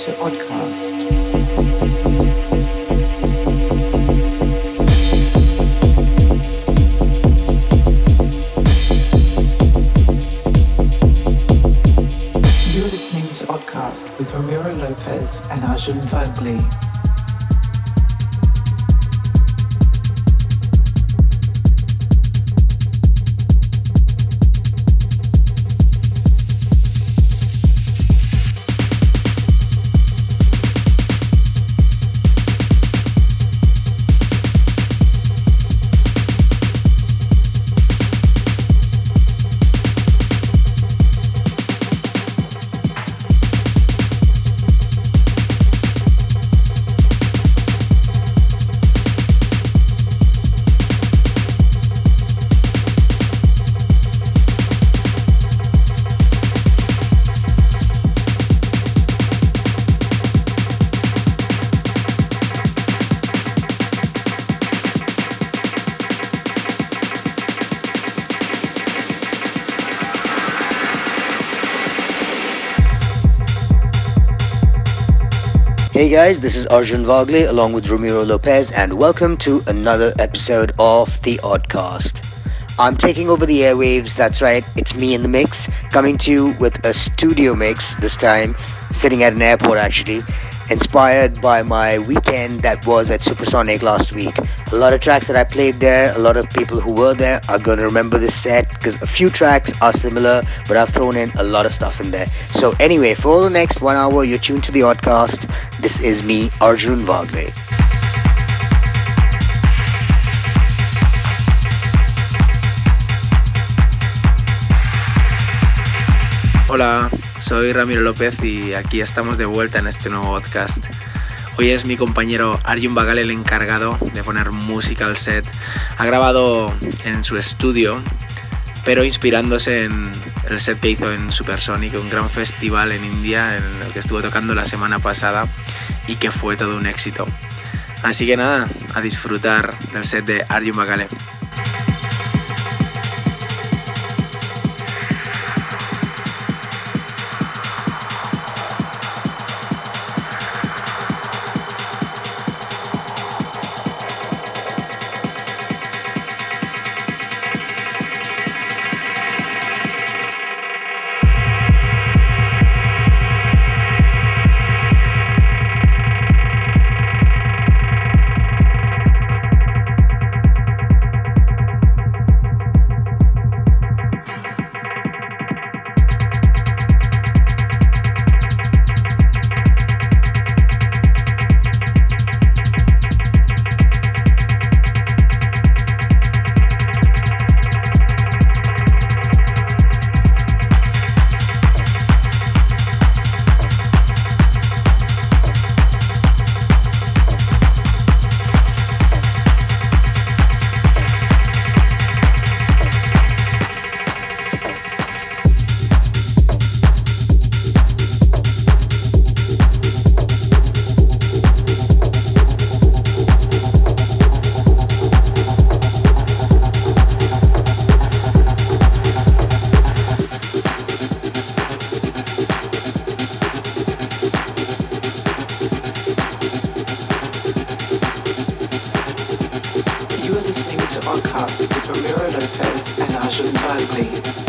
to Podcast. Hey guys, this is Arjun Vagli along with Ramiro Lopez, and welcome to another episode of The Oddcast. I'm taking over the airwaves, that's right, it's me in the mix, coming to you with a studio mix this time, sitting at an airport actually, inspired by my weekend that was at Supersonic last week. A lot of tracks that I played there, a lot of people who were there are going to remember this set because a few tracks are similar, but I've thrown in a lot of stuff in there. So, anyway, for the next one hour, you're tuned to the Oddcast. This is me, Arjun Vagre. Hola, soy Ramiro López y aquí estamos de vuelta en este nuevo podcast. Hoy es mi compañero Arjun Bagal el encargado de poner música al set. Ha grabado en su estudio, pero inspirándose en el set que hizo en Supersonic, un gran festival en India en el que estuvo tocando la semana pasada y que fue todo un éxito. Así que nada, a disfrutar del set de Bagale. You're further and I should invite me.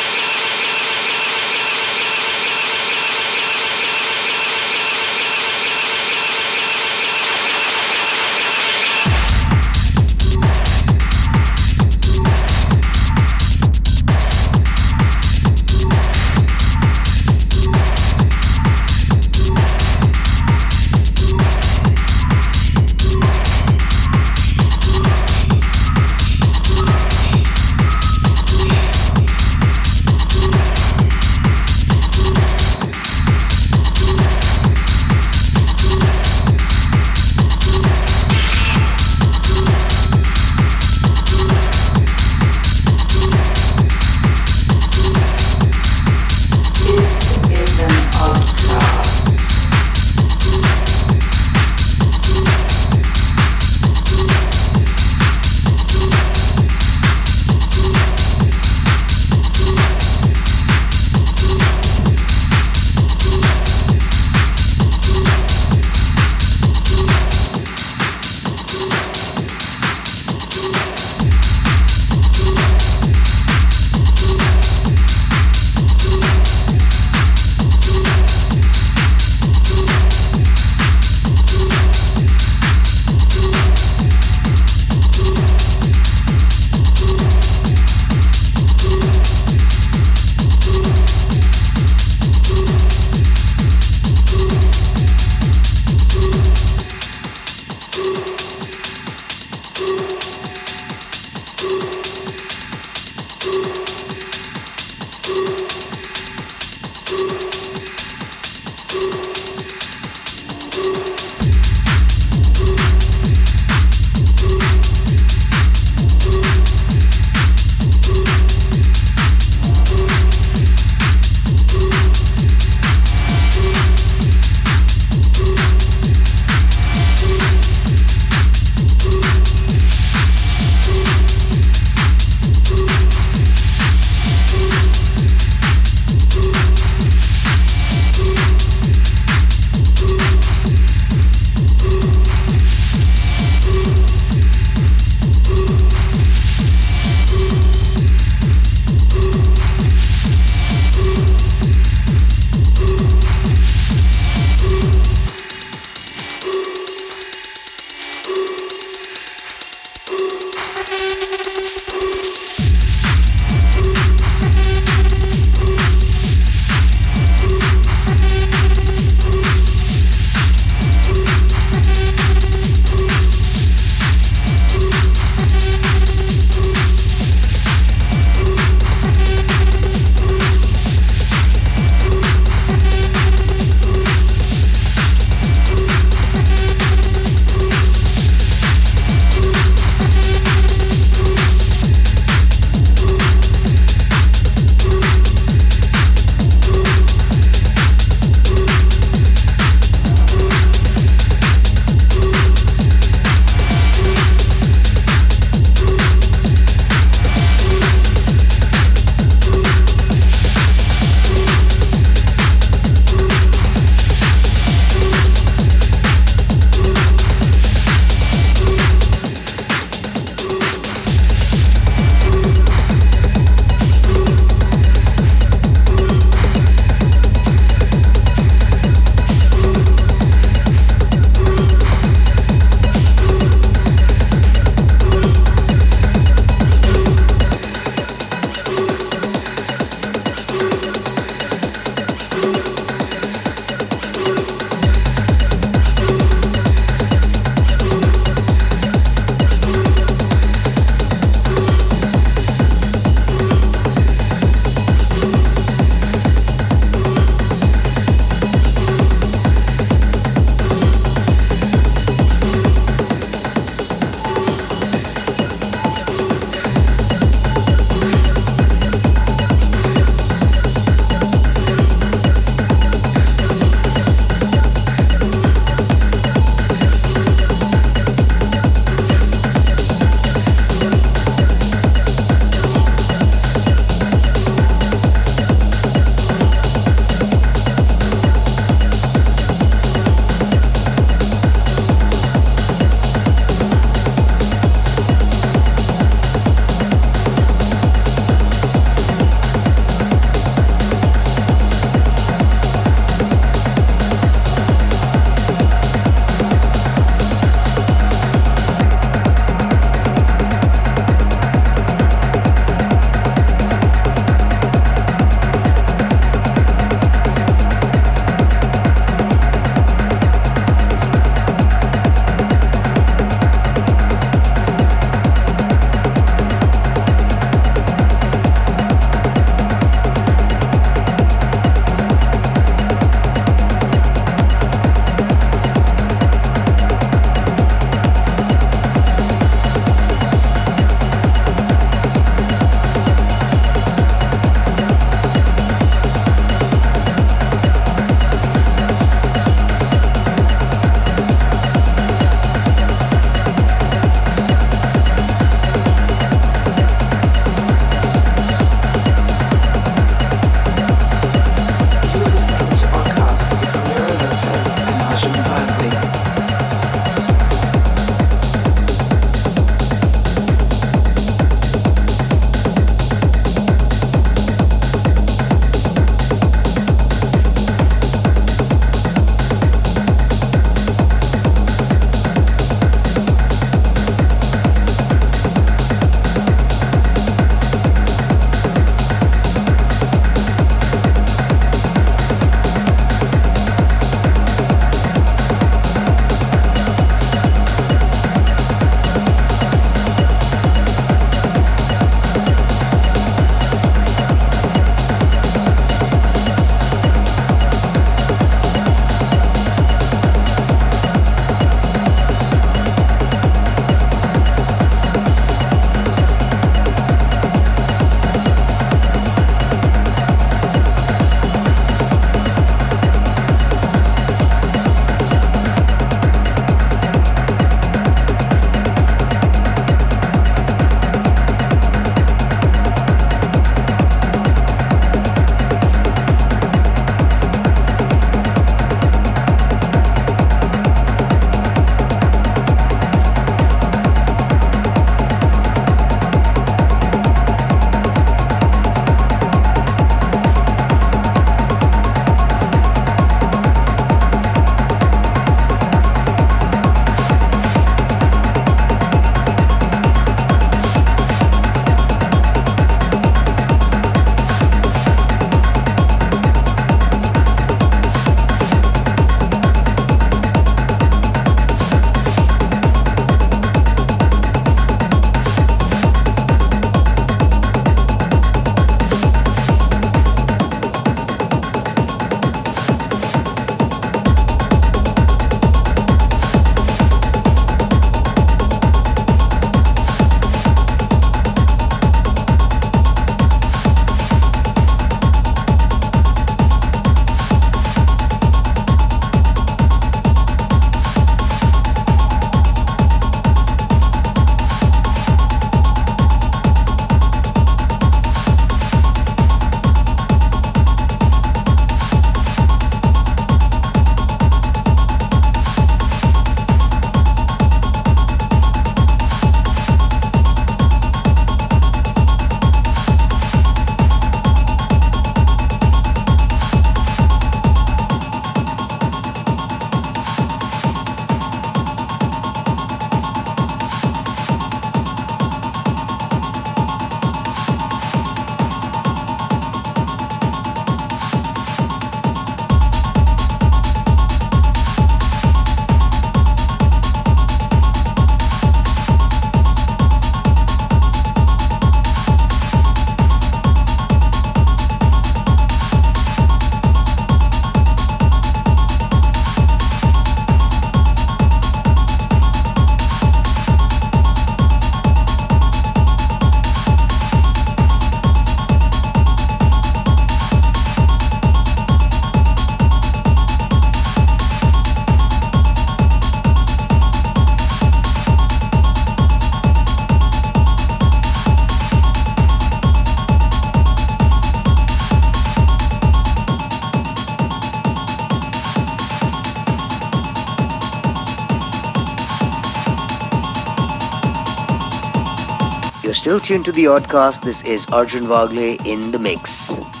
Tuned to the Oddcast. This is Arjun Vagle in the mix.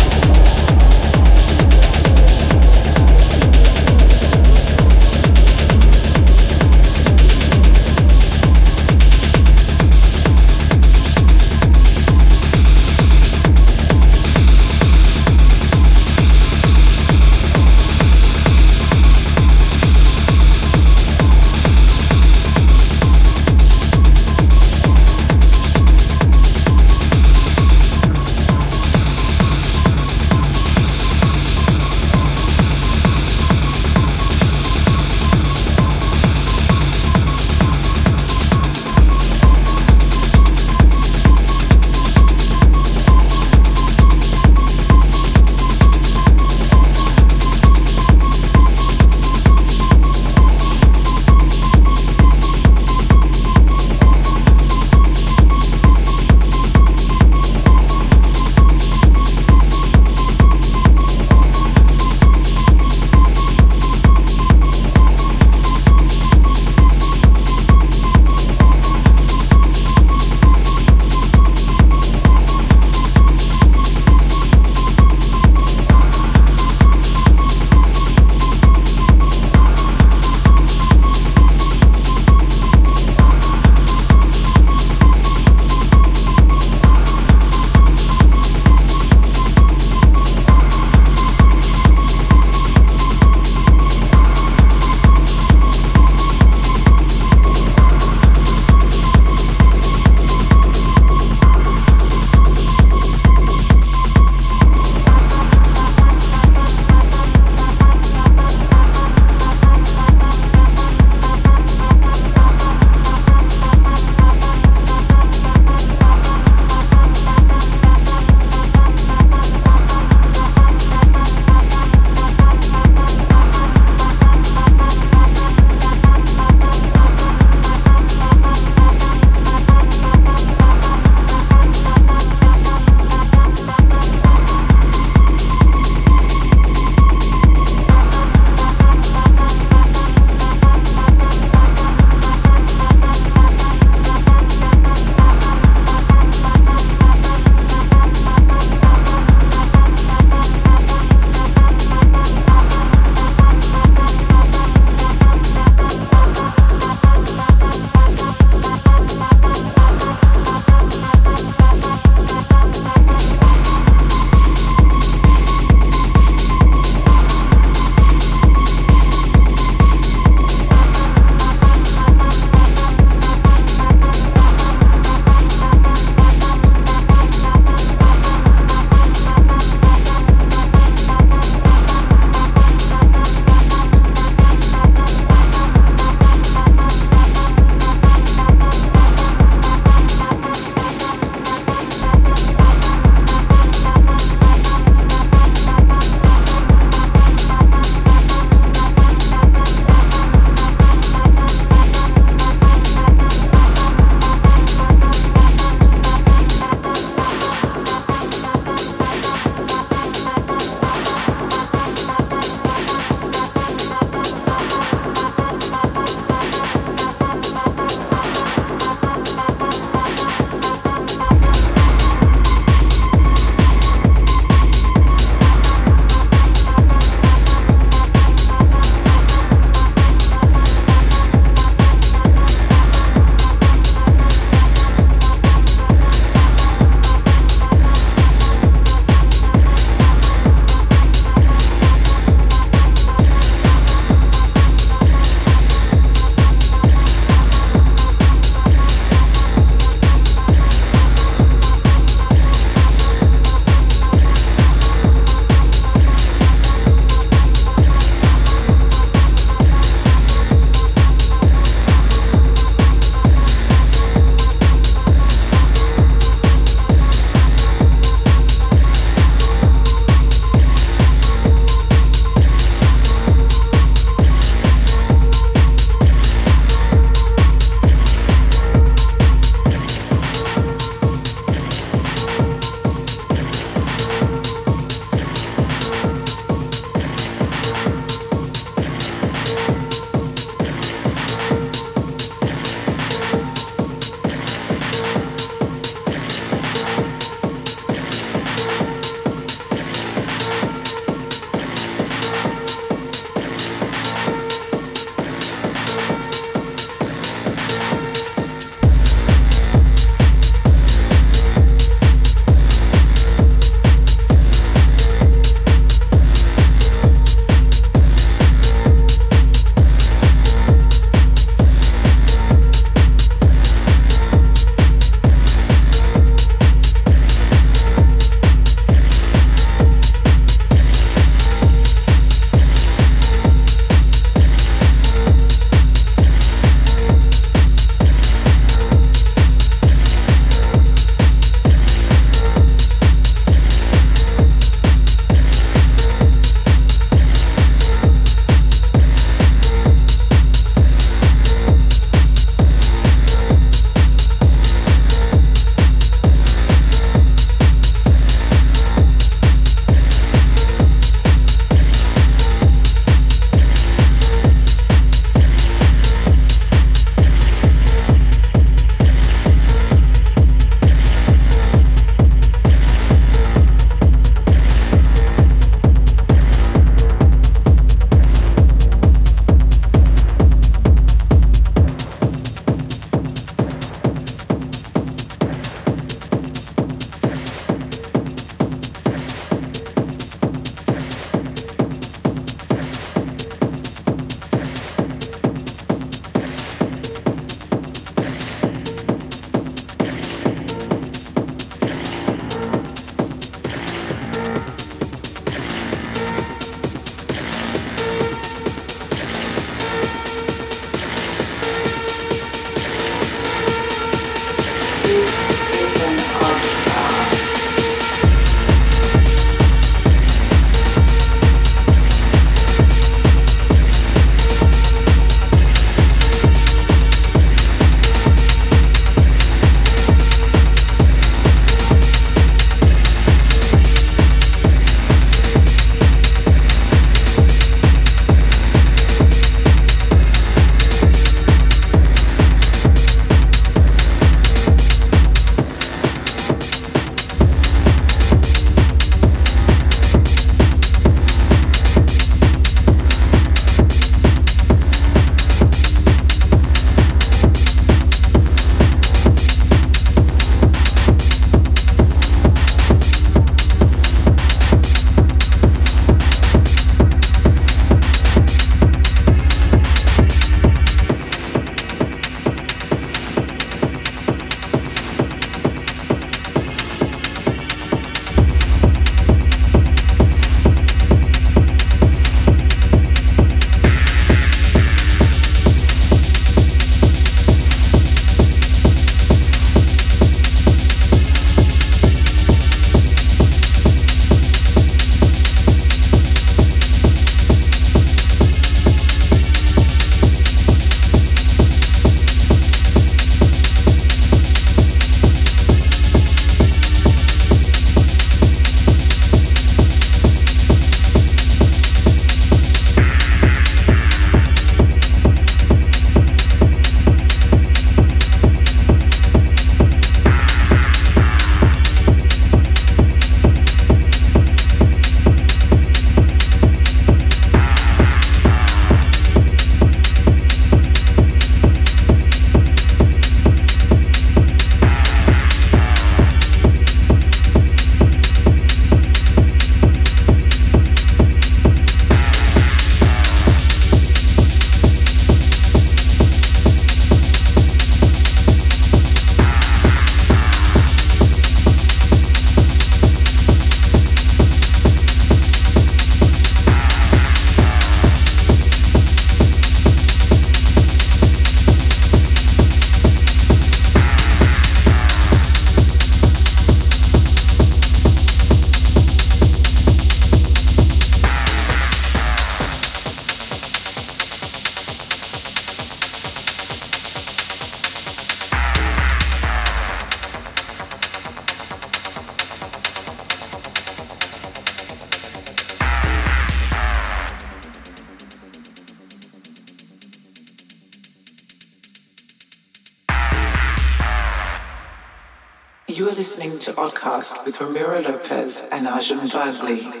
Listening to Oddcast with Ramiro Lopez and Arjun Vagli.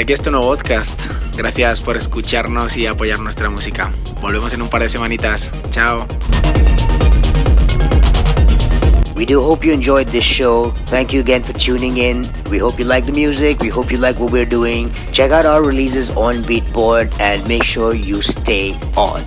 Aquí este nuevo podcast. Gracias por escucharnos y apoyar nuestra música. Volvemos en un par de semanitas. Chao. We do hope you enjoyed this show. Thank you again for tuning in. We hope you like the music. We hope you like what we're doing. Check out our releases on and make sure you stay on.